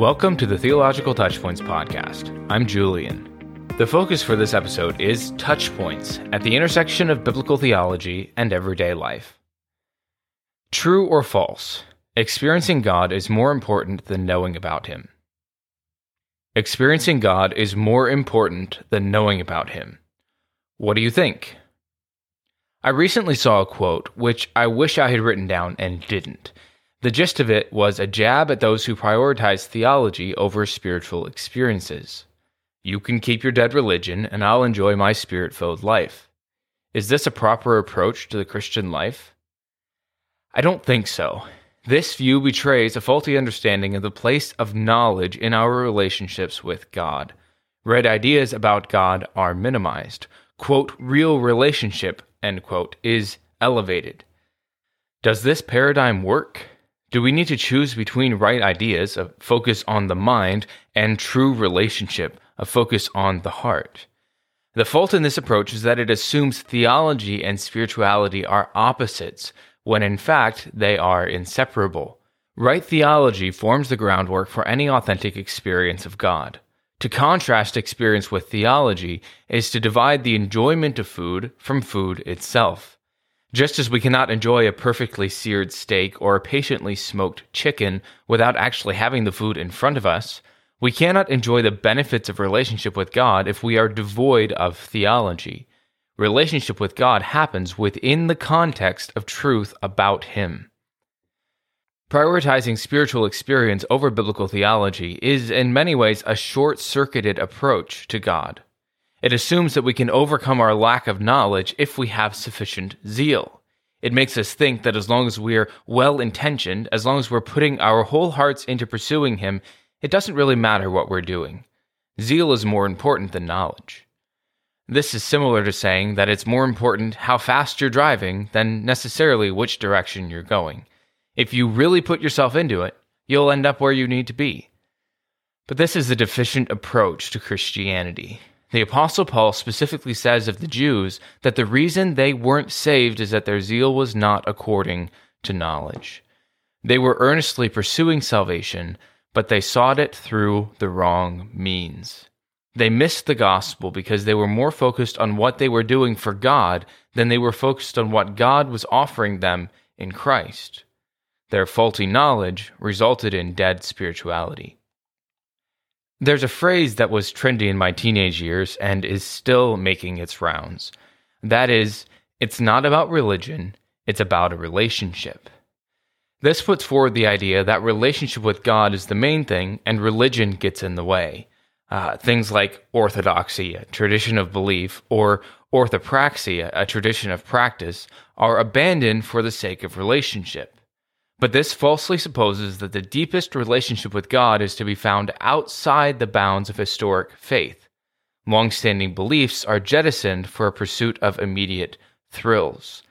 Welcome to the Theological Touchpoints podcast. I'm Julian. The focus for this episode is touchpoints at the intersection of biblical theology and everyday life. True or false? Experiencing God is more important than knowing about Him. Experiencing God is more important than knowing about Him. What do you think? I recently saw a quote which I wish I had written down and didn't. The gist of it was a jab at those who prioritize theology over spiritual experiences. You can keep your dead religion, and I'll enjoy my spirit filled life. Is this a proper approach to the Christian life? I don't think so. This view betrays a faulty understanding of the place of knowledge in our relationships with God. Right ideas about God are minimized. Quote, real relationship, end quote, is elevated. Does this paradigm work? Do we need to choose between right ideas, a focus on the mind, and true relationship, a focus on the heart? The fault in this approach is that it assumes theology and spirituality are opposites, when in fact they are inseparable. Right theology forms the groundwork for any authentic experience of God. To contrast experience with theology is to divide the enjoyment of food from food itself. Just as we cannot enjoy a perfectly seared steak or a patiently smoked chicken without actually having the food in front of us, we cannot enjoy the benefits of relationship with God if we are devoid of theology. Relationship with God happens within the context of truth about Him. Prioritizing spiritual experience over biblical theology is in many ways a short circuited approach to God. It assumes that we can overcome our lack of knowledge if we have sufficient zeal. It makes us think that as long as we're well intentioned, as long as we're putting our whole hearts into pursuing Him, it doesn't really matter what we're doing. Zeal is more important than knowledge. This is similar to saying that it's more important how fast you're driving than necessarily which direction you're going. If you really put yourself into it, you'll end up where you need to be. But this is a deficient approach to Christianity. The Apostle Paul specifically says of the Jews that the reason they weren't saved is that their zeal was not according to knowledge. They were earnestly pursuing salvation, but they sought it through the wrong means. They missed the gospel because they were more focused on what they were doing for God than they were focused on what God was offering them in Christ. Their faulty knowledge resulted in dead spirituality. There's a phrase that was trendy in my teenage years and is still making its rounds. That is, it's not about religion, it's about a relationship. This puts forward the idea that relationship with God is the main thing and religion gets in the way. Uh, things like orthodoxy, a tradition of belief, or orthopraxy, a tradition of practice, are abandoned for the sake of relationship. But this falsely supposes that the deepest relationship with God is to be found outside the bounds of historic faith. Long-standing beliefs are jettisoned for a pursuit of immediate thrills.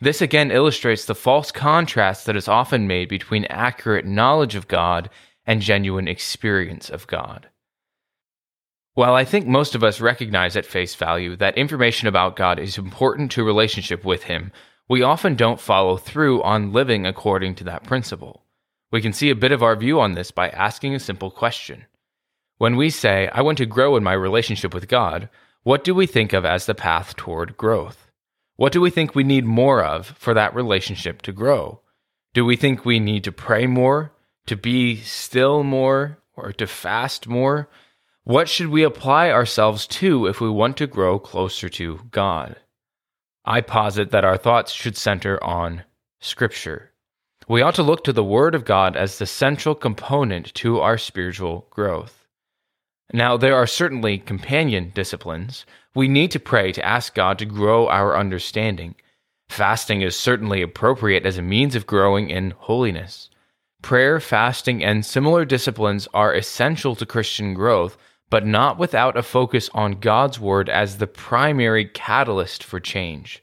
This again illustrates the false contrast that is often made between accurate knowledge of God and genuine experience of God. While I think most of us recognize at face value that information about God is important to relationship with Him, we often don't follow through on living according to that principle. We can see a bit of our view on this by asking a simple question. When we say, I want to grow in my relationship with God, what do we think of as the path toward growth? What do we think we need more of for that relationship to grow? Do we think we need to pray more, to be still more, or to fast more? What should we apply ourselves to if we want to grow closer to God? I posit that our thoughts should center on Scripture. We ought to look to the Word of God as the central component to our spiritual growth. Now, there are certainly companion disciplines. We need to pray to ask God to grow our understanding. Fasting is certainly appropriate as a means of growing in holiness. Prayer, fasting, and similar disciplines are essential to Christian growth but not without a focus on God's Word as the primary catalyst for change.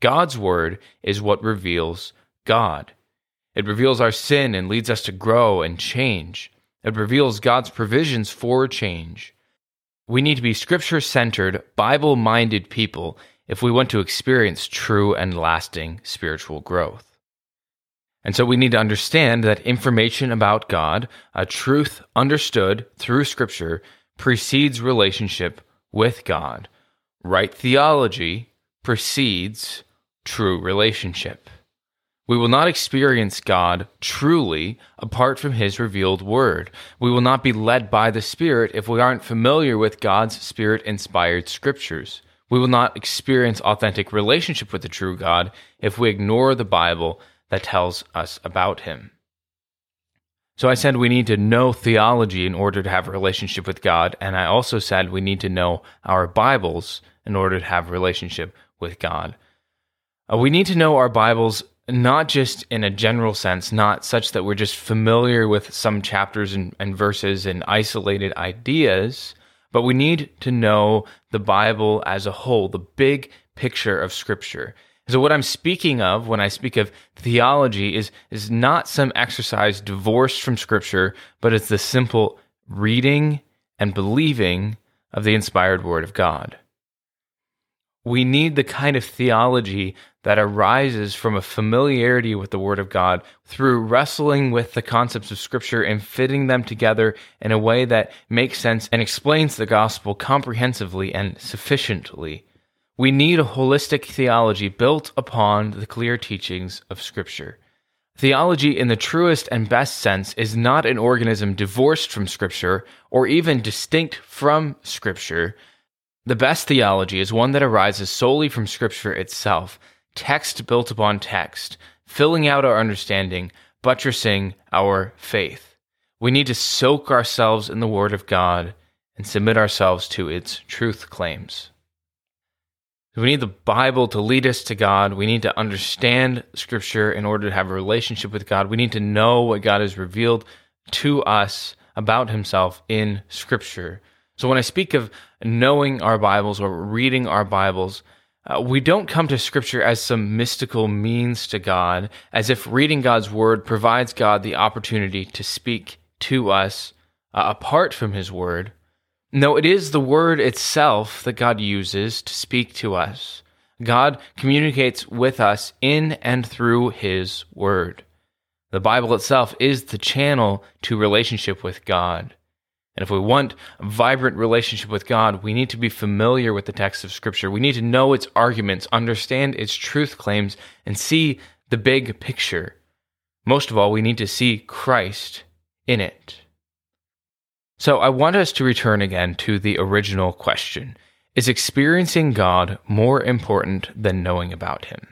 God's Word is what reveals God. It reveals our sin and leads us to grow and change. It reveals God's provisions for change. We need to be scripture centered, Bible minded people if we want to experience true and lasting spiritual growth. And so we need to understand that information about God, a truth understood through Scripture, precedes relationship with God. Right theology precedes true relationship. We will not experience God truly apart from His revealed Word. We will not be led by the Spirit if we aren't familiar with God's Spirit inspired Scriptures. We will not experience authentic relationship with the true God if we ignore the Bible that tells us about him. So I said we need to know theology in order to have a relationship with God, and I also said we need to know our Bibles in order to have a relationship with God. Uh, we need to know our Bibles not just in a general sense, not such that we're just familiar with some chapters and, and verses and isolated ideas, but we need to know the Bible as a whole, the big picture of Scripture. So what I'm speaking of when I speak of theology is is not some exercise divorced from scripture, but it's the simple reading and believing of the inspired word of God. We need the kind of theology that arises from a familiarity with the Word of God through wrestling with the concepts of Scripture and fitting them together in a way that makes sense and explains the gospel comprehensively and sufficiently. We need a holistic theology built upon the clear teachings of Scripture. Theology, in the truest and best sense, is not an organism divorced from Scripture or even distinct from Scripture. The best theology is one that arises solely from Scripture itself, text built upon text, filling out our understanding, buttressing our faith. We need to soak ourselves in the Word of God and submit ourselves to its truth claims. We need the Bible to lead us to God. We need to understand Scripture in order to have a relationship with God. We need to know what God has revealed to us about Himself in Scripture. So when I speak of knowing our Bibles or reading our Bibles, uh, we don't come to Scripture as some mystical means to God, as if reading God's Word provides God the opportunity to speak to us uh, apart from His Word. No, it is the word itself that God uses to speak to us. God communicates with us in and through His Word. The Bible itself is the channel to relationship with God. And if we want a vibrant relationship with God, we need to be familiar with the text of Scripture. We need to know its arguments, understand its truth claims, and see the big picture. Most of all, we need to see Christ in it. So I want us to return again to the original question Is experiencing God more important than knowing about Him?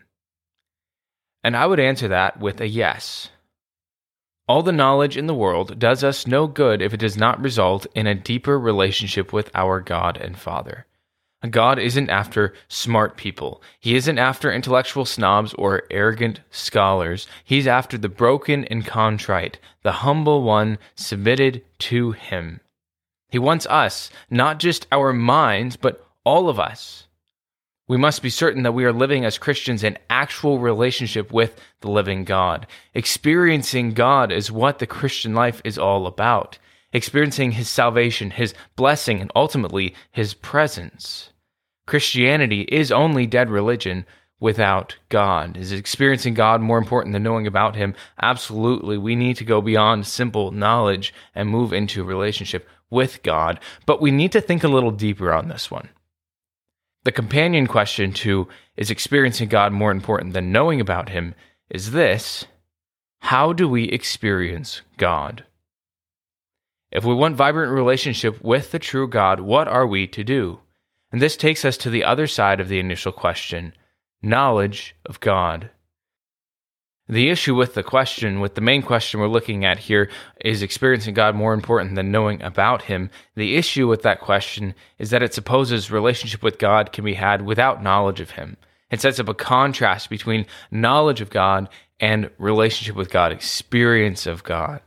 And I would answer that with a yes. All the knowledge in the world does us no good if it does not result in a deeper relationship with our God and Father. God isn't after smart people. He isn't after intellectual snobs or arrogant scholars. He's after the broken and contrite, the humble one submitted to him. He wants us, not just our minds, but all of us. We must be certain that we are living as Christians in actual relationship with the living God. Experiencing God is what the Christian life is all about. Experiencing His salvation, His blessing, and ultimately His presence. Christianity is only dead religion without God. Is experiencing God more important than knowing about Him? Absolutely. We need to go beyond simple knowledge and move into a relationship with God, but we need to think a little deeper on this one. The companion question to is experiencing God more important than knowing about Him is this How do we experience God? If we want vibrant relationship with the true God, what are we to do? And this takes us to the other side of the initial question knowledge of God. The issue with the question, with the main question we're looking at here, is experiencing God more important than knowing about Him? The issue with that question is that it supposes relationship with God can be had without knowledge of Him. It sets up a contrast between knowledge of God and relationship with God, experience of God.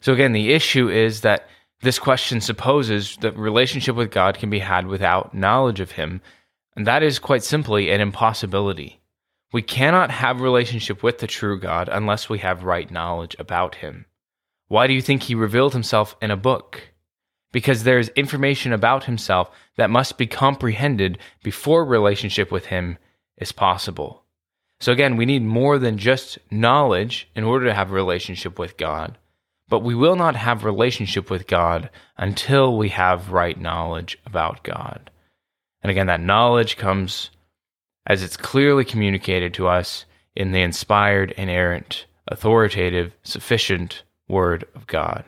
So, again, the issue is that this question supposes that relationship with God can be had without knowledge of Him, and that is quite simply an impossibility. We cannot have relationship with the true God unless we have right knowledge about Him. Why do you think He revealed Himself in a book? Because there is information about Himself that must be comprehended before relationship with Him is possible. So again, we need more than just knowledge in order to have a relationship with God. But we will not have relationship with God until we have right knowledge about God. And again, that knowledge comes as it's clearly communicated to us in the inspired, inerrant, authoritative, sufficient Word of God.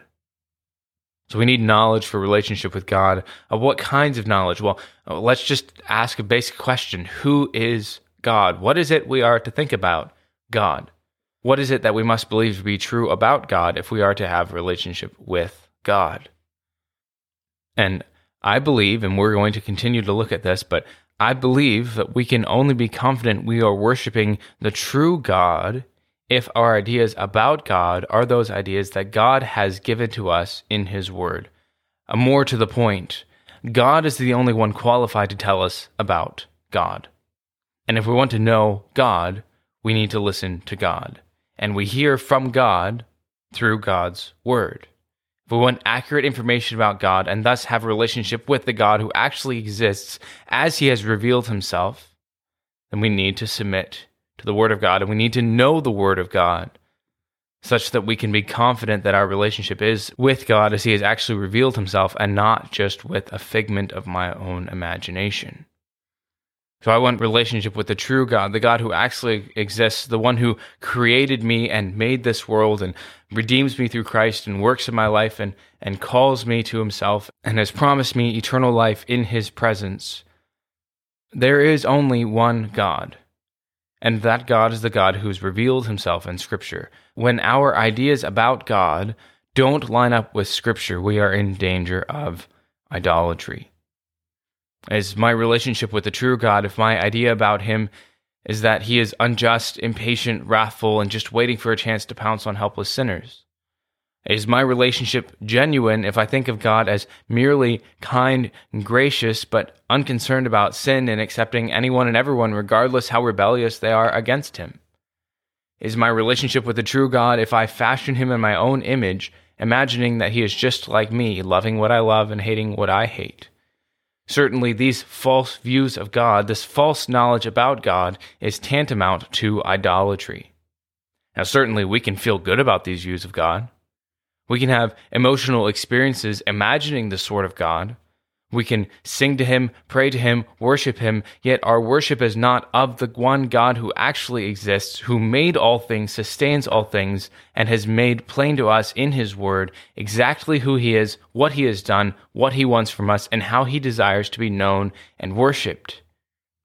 So we need knowledge for relationship with God. Of what kinds of knowledge? Well, let's just ask a basic question Who is God? What is it we are to think about God? What is it that we must believe to be true about God if we are to have relationship with God? And I believe, and we're going to continue to look at this, but I believe that we can only be confident we are worshiping the true God if our ideas about God are those ideas that God has given to us in His Word. Uh, more to the point, God is the only one qualified to tell us about God. And if we want to know God, we need to listen to God. And we hear from God through God's Word. If we want accurate information about God and thus have a relationship with the God who actually exists as He has revealed Himself, then we need to submit to the Word of God and we need to know the Word of God such that we can be confident that our relationship is with God as He has actually revealed Himself and not just with a figment of my own imagination. So I want relationship with the true God, the God who actually exists, the one who created me and made this world and redeems me through Christ and works in my life and, and calls me to himself and has promised me eternal life in his presence. There is only one God. And that God is the God who has revealed himself in Scripture. When our ideas about God don't line up with Scripture, we are in danger of idolatry is my relationship with the true God, if my idea about him is that he is unjust, impatient, wrathful, and just waiting for a chance to pounce on helpless sinners? Is my relationship genuine if I think of God as merely kind and gracious, but unconcerned about sin and accepting anyone and everyone, regardless how rebellious they are against him? Is my relationship with the true God if I fashion him in my own image, imagining that he is just like me, loving what I love and hating what I hate? Certainly, these false views of God, this false knowledge about God, is tantamount to idolatry. Now, certainly, we can feel good about these views of God. We can have emotional experiences imagining the sort of God, we can sing to him, pray to him, worship him, yet our worship is not of the one God who actually exists, who made all things, sustains all things, and has made plain to us in his word exactly who he is, what he has done, what he wants from us, and how he desires to be known and worshiped.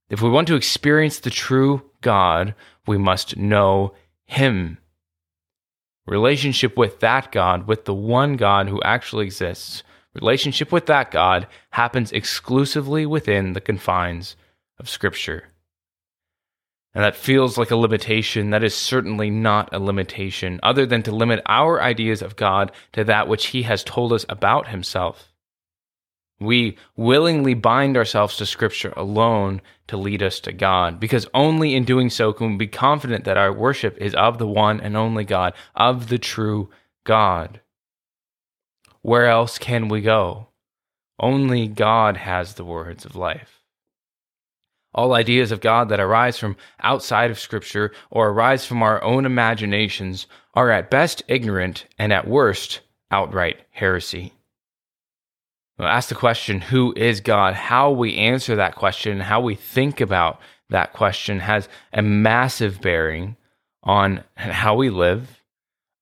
If we want to experience the true God, we must know him. Relationship with that God, with the one God who actually exists, Relationship with that God happens exclusively within the confines of Scripture. And that feels like a limitation. That is certainly not a limitation, other than to limit our ideas of God to that which He has told us about Himself. We willingly bind ourselves to Scripture alone to lead us to God, because only in doing so can we be confident that our worship is of the one and only God, of the true God. Where else can we go? Only God has the words of life. All ideas of God that arise from outside of Scripture or arise from our own imaginations are at best ignorant and at worst outright heresy. Well, ask the question, who is God? How we answer that question, how we think about that question has a massive bearing on how we live,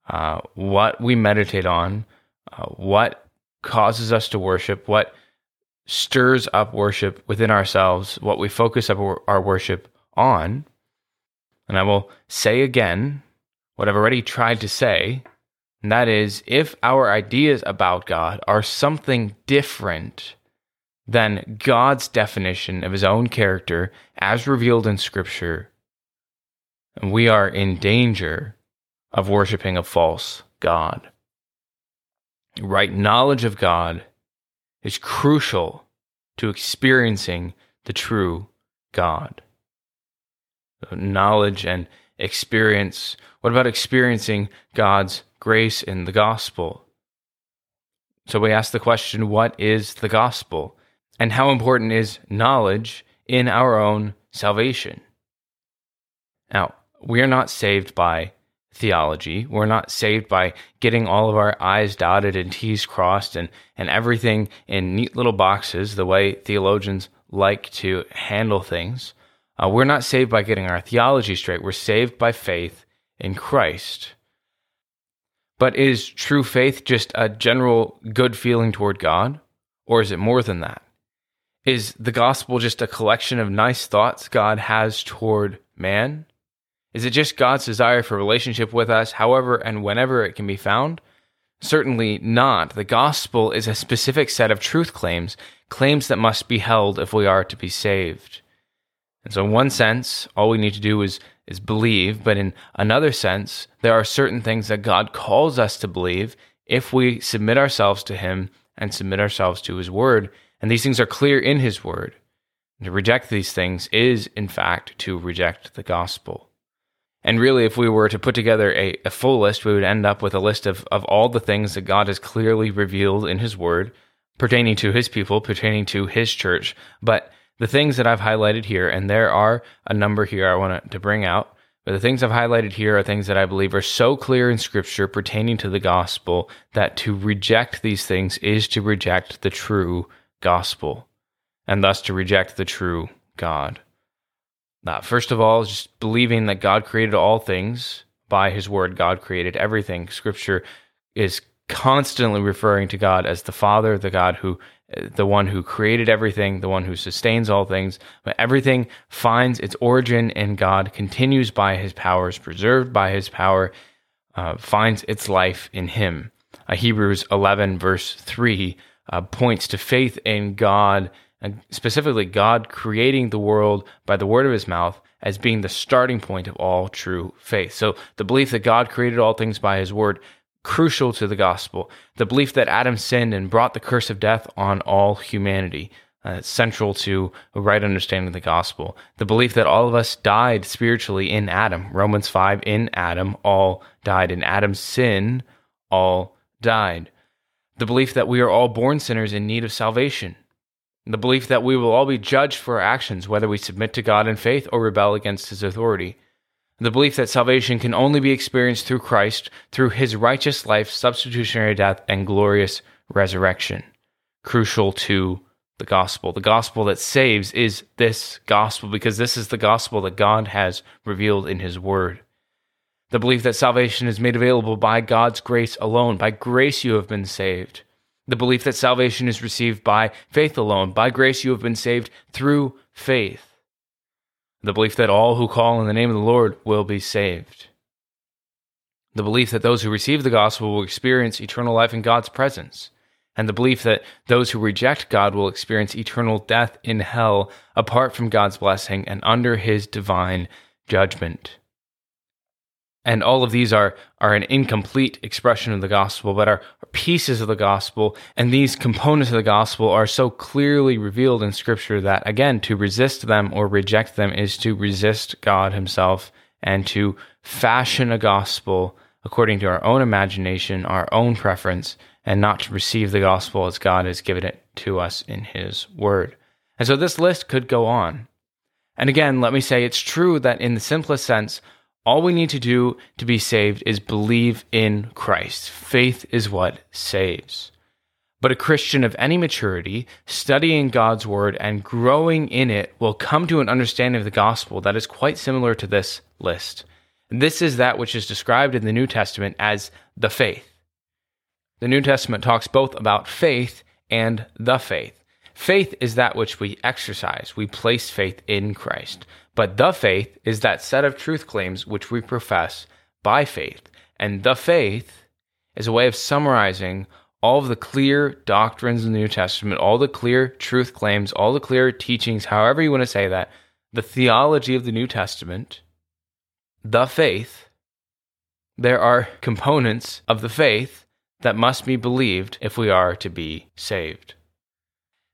uh, what we meditate on, uh, what causes us to worship, what stirs up worship within ourselves, what we focus our worship on. And I will say again what I've already tried to say, and that is if our ideas about God are something different than God's definition of his own character as revealed in Scripture, we are in danger of worshiping a false God right knowledge of God is crucial to experiencing the true God. knowledge and experience. What about experiencing God's grace in the gospel? So we ask the question what is the gospel? And how important is knowledge in our own salvation? Now, we are not saved by theology. We're not saved by getting all of our I's dotted and T's crossed and, and everything in neat little boxes, the way theologians like to handle things. Uh, we're not saved by getting our theology straight. We're saved by faith in Christ. But is true faith just a general good feeling toward God? Or is it more than that? Is the gospel just a collection of nice thoughts God has toward man? Is it just God's desire for relationship with us, however and whenever it can be found? Certainly not. The gospel is a specific set of truth claims, claims that must be held if we are to be saved. And so, in one sense, all we need to do is, is believe, but in another sense, there are certain things that God calls us to believe if we submit ourselves to Him and submit ourselves to His Word. And these things are clear in His Word. And to reject these things is, in fact, to reject the gospel. And really, if we were to put together a, a, full list, we would end up with a list of, of all the things that God has clearly revealed in His Word pertaining to His people, pertaining to His church. But the things that I've highlighted here, and there are a number here I want to bring out, but the things I've highlighted here are things that I believe are so clear in Scripture pertaining to the gospel that to reject these things is to reject the true gospel, and thus to reject the true God. Uh, first of all, just believing that God created all things by his word. God created everything. Scripture is constantly referring to God as the Father, the God who, the one who created everything, the one who sustains all things. But everything finds its origin in God, continues by his power, is preserved by his power, uh, finds its life in him. Uh, Hebrews 11, verse 3, uh, points to faith in God and specifically God creating the world by the word of his mouth as being the starting point of all true faith. So the belief that God created all things by his word, crucial to the gospel. The belief that Adam sinned and brought the curse of death on all humanity. Uh, central to a right understanding of the gospel. The belief that all of us died spiritually in Adam. Romans 5 in Adam, all died. In Adam's sin, all died. The belief that we are all born sinners in need of salvation the belief that we will all be judged for our actions, whether we submit to God in faith or rebel against his authority. The belief that salvation can only be experienced through Christ, through his righteous life, substitutionary death, and glorious resurrection. Crucial to the gospel. The gospel that saves is this gospel because this is the gospel that God has revealed in his word. The belief that salvation is made available by God's grace alone. By grace you have been saved. The belief that salvation is received by faith alone. By grace you have been saved through faith. The belief that all who call in the name of the Lord will be saved. The belief that those who receive the gospel will experience eternal life in God's presence. And the belief that those who reject God will experience eternal death in hell apart from God's blessing and under his divine judgment. And all of these are, are an incomplete expression of the gospel, but are, are pieces of the gospel. And these components of the gospel are so clearly revealed in Scripture that, again, to resist them or reject them is to resist God Himself and to fashion a gospel according to our own imagination, our own preference, and not to receive the gospel as God has given it to us in His Word. And so this list could go on. And again, let me say it's true that in the simplest sense, all we need to do to be saved is believe in Christ. Faith is what saves. But a Christian of any maturity, studying God's word and growing in it, will come to an understanding of the gospel that is quite similar to this list. This is that which is described in the New Testament as the faith. The New Testament talks both about faith and the faith. Faith is that which we exercise. We place faith in Christ. But the faith is that set of truth claims which we profess by faith. And the faith is a way of summarizing all of the clear doctrines in the New Testament, all the clear truth claims, all the clear teachings, however you want to say that, the theology of the New Testament, the faith. There are components of the faith that must be believed if we are to be saved.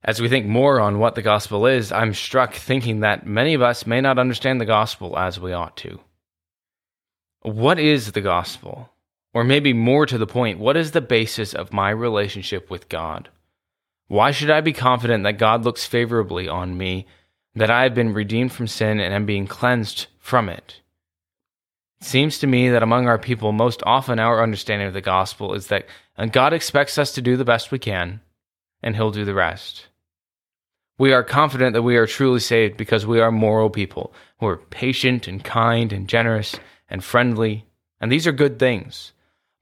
As we think more on what the gospel is, I'm struck thinking that many of us may not understand the gospel as we ought to. What is the gospel? Or maybe more to the point, what is the basis of my relationship with God? Why should I be confident that God looks favorably on me, that I have been redeemed from sin and am being cleansed from it? It seems to me that among our people, most often our understanding of the gospel is that God expects us to do the best we can, and He'll do the rest. We are confident that we are truly saved because we are moral people who are patient and kind and generous and friendly, and these are good things.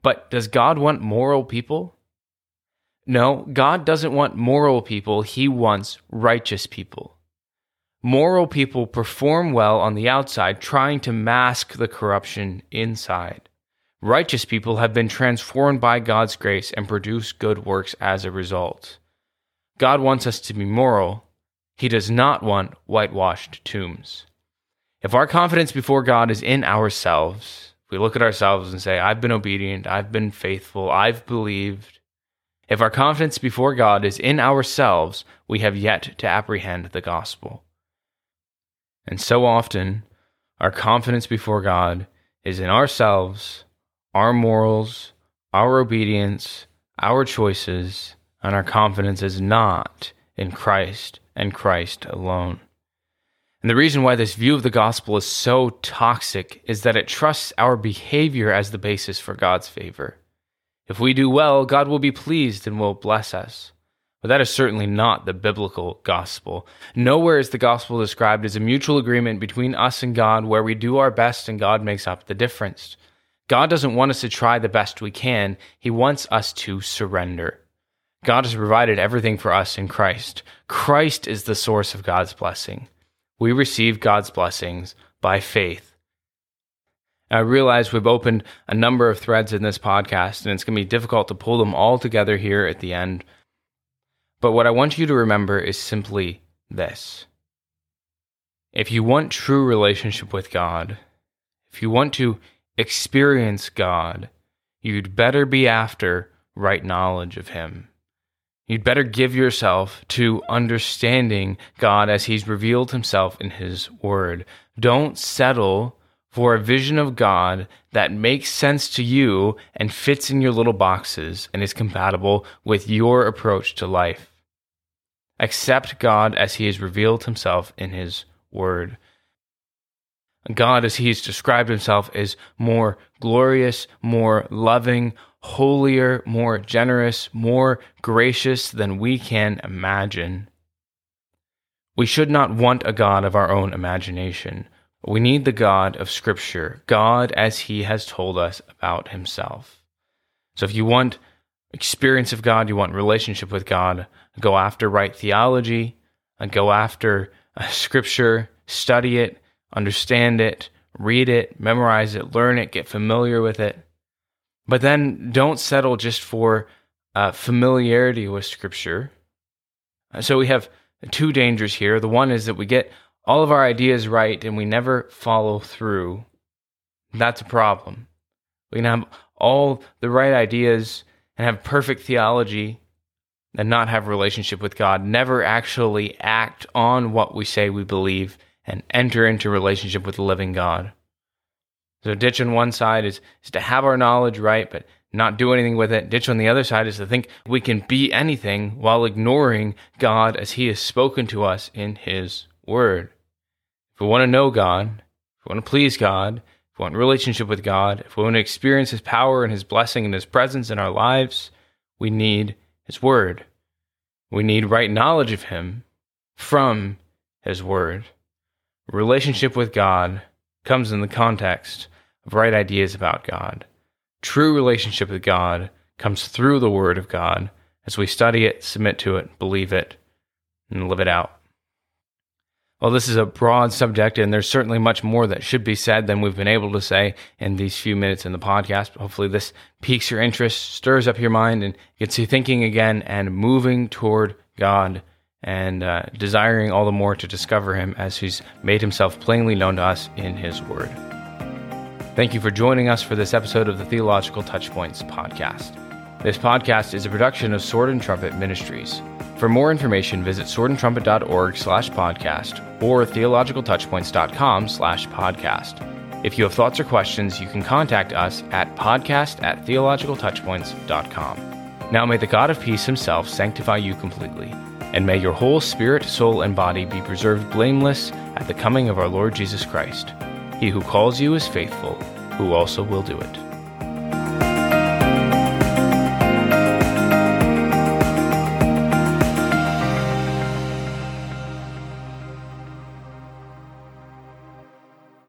But does God want moral people? No, God doesn't want moral people, He wants righteous people. Moral people perform well on the outside, trying to mask the corruption inside. Righteous people have been transformed by God's grace and produce good works as a result. God wants us to be moral. He does not want whitewashed tombs. If our confidence before God is in ourselves, we look at ourselves and say, I've been obedient, I've been faithful, I've believed. If our confidence before God is in ourselves, we have yet to apprehend the gospel. And so often, our confidence before God is in ourselves, our morals, our obedience, our choices, and our confidence is not in Christ and Christ alone. And the reason why this view of the gospel is so toxic is that it trusts our behavior as the basis for God's favor. If we do well, God will be pleased and will bless us. But that is certainly not the biblical gospel. Nowhere is the gospel described as a mutual agreement between us and God where we do our best and God makes up the difference. God doesn't want us to try the best we can, He wants us to surrender. God has provided everything for us in Christ. Christ is the source of God's blessing. We receive God's blessings by faith. I realize we've opened a number of threads in this podcast, and it's going to be difficult to pull them all together here at the end. But what I want you to remember is simply this. If you want true relationship with God, if you want to experience God, you'd better be after right knowledge of Him. You'd better give yourself to understanding God as He's revealed Himself in His Word. Don't settle for a vision of God that makes sense to you and fits in your little boxes and is compatible with your approach to life. Accept God as he has revealed himself in his word. God, as he has described himself, is more glorious, more loving, holier, more generous, more gracious than we can imagine. We should not want a God of our own imagination. We need the God of Scripture, God as he has told us about himself. So if you want experience of God, you want relationship with God, go after right theology, go after uh, scripture, study it, understand it, read it, memorize it, learn it, get familiar with it. But then don't settle just for uh, familiarity with scripture. Uh, so we have two dangers here. The one is that we get all of our ideas right and we never follow through. That's a problem. We can have all the right ideas and have perfect theology and not have relationship with God, never actually act on what we say we believe and enter into relationship with the living God. So ditch on one side is, is to have our knowledge right, but not do anything with it. Ditch on the other side is to think we can be anything while ignoring God as He has spoken to us in His Word. If we want to know God, if we want to please God, if we want relationship with God, if we want to experience His power and His blessing and His presence in our lives, we need His Word. We need right knowledge of Him from His Word. Relationship with God comes in the context of right ideas about God. True relationship with God comes through the Word of God as we study it, submit to it, believe it, and live it out. Well, this is a broad subject, and there's certainly much more that should be said than we've been able to say in these few minutes in the podcast. Hopefully, this piques your interest, stirs up your mind, and gets you thinking again and moving toward God and uh, desiring all the more to discover Him as He's made Himself plainly known to us in His Word. Thank you for joining us for this episode of the Theological Touchpoints podcast. This podcast is a production of Sword and Trumpet Ministries. For more information, visit swordandtrumpet.org slash podcast or theologicaltouchpoints.com slash podcast. If you have thoughts or questions, you can contact us at podcast at theologicaltouchpoints.com. Now may the God of peace himself sanctify you completely, and may your whole spirit, soul, and body be preserved blameless at the coming of our Lord Jesus Christ. He who calls you is faithful, who also will do it.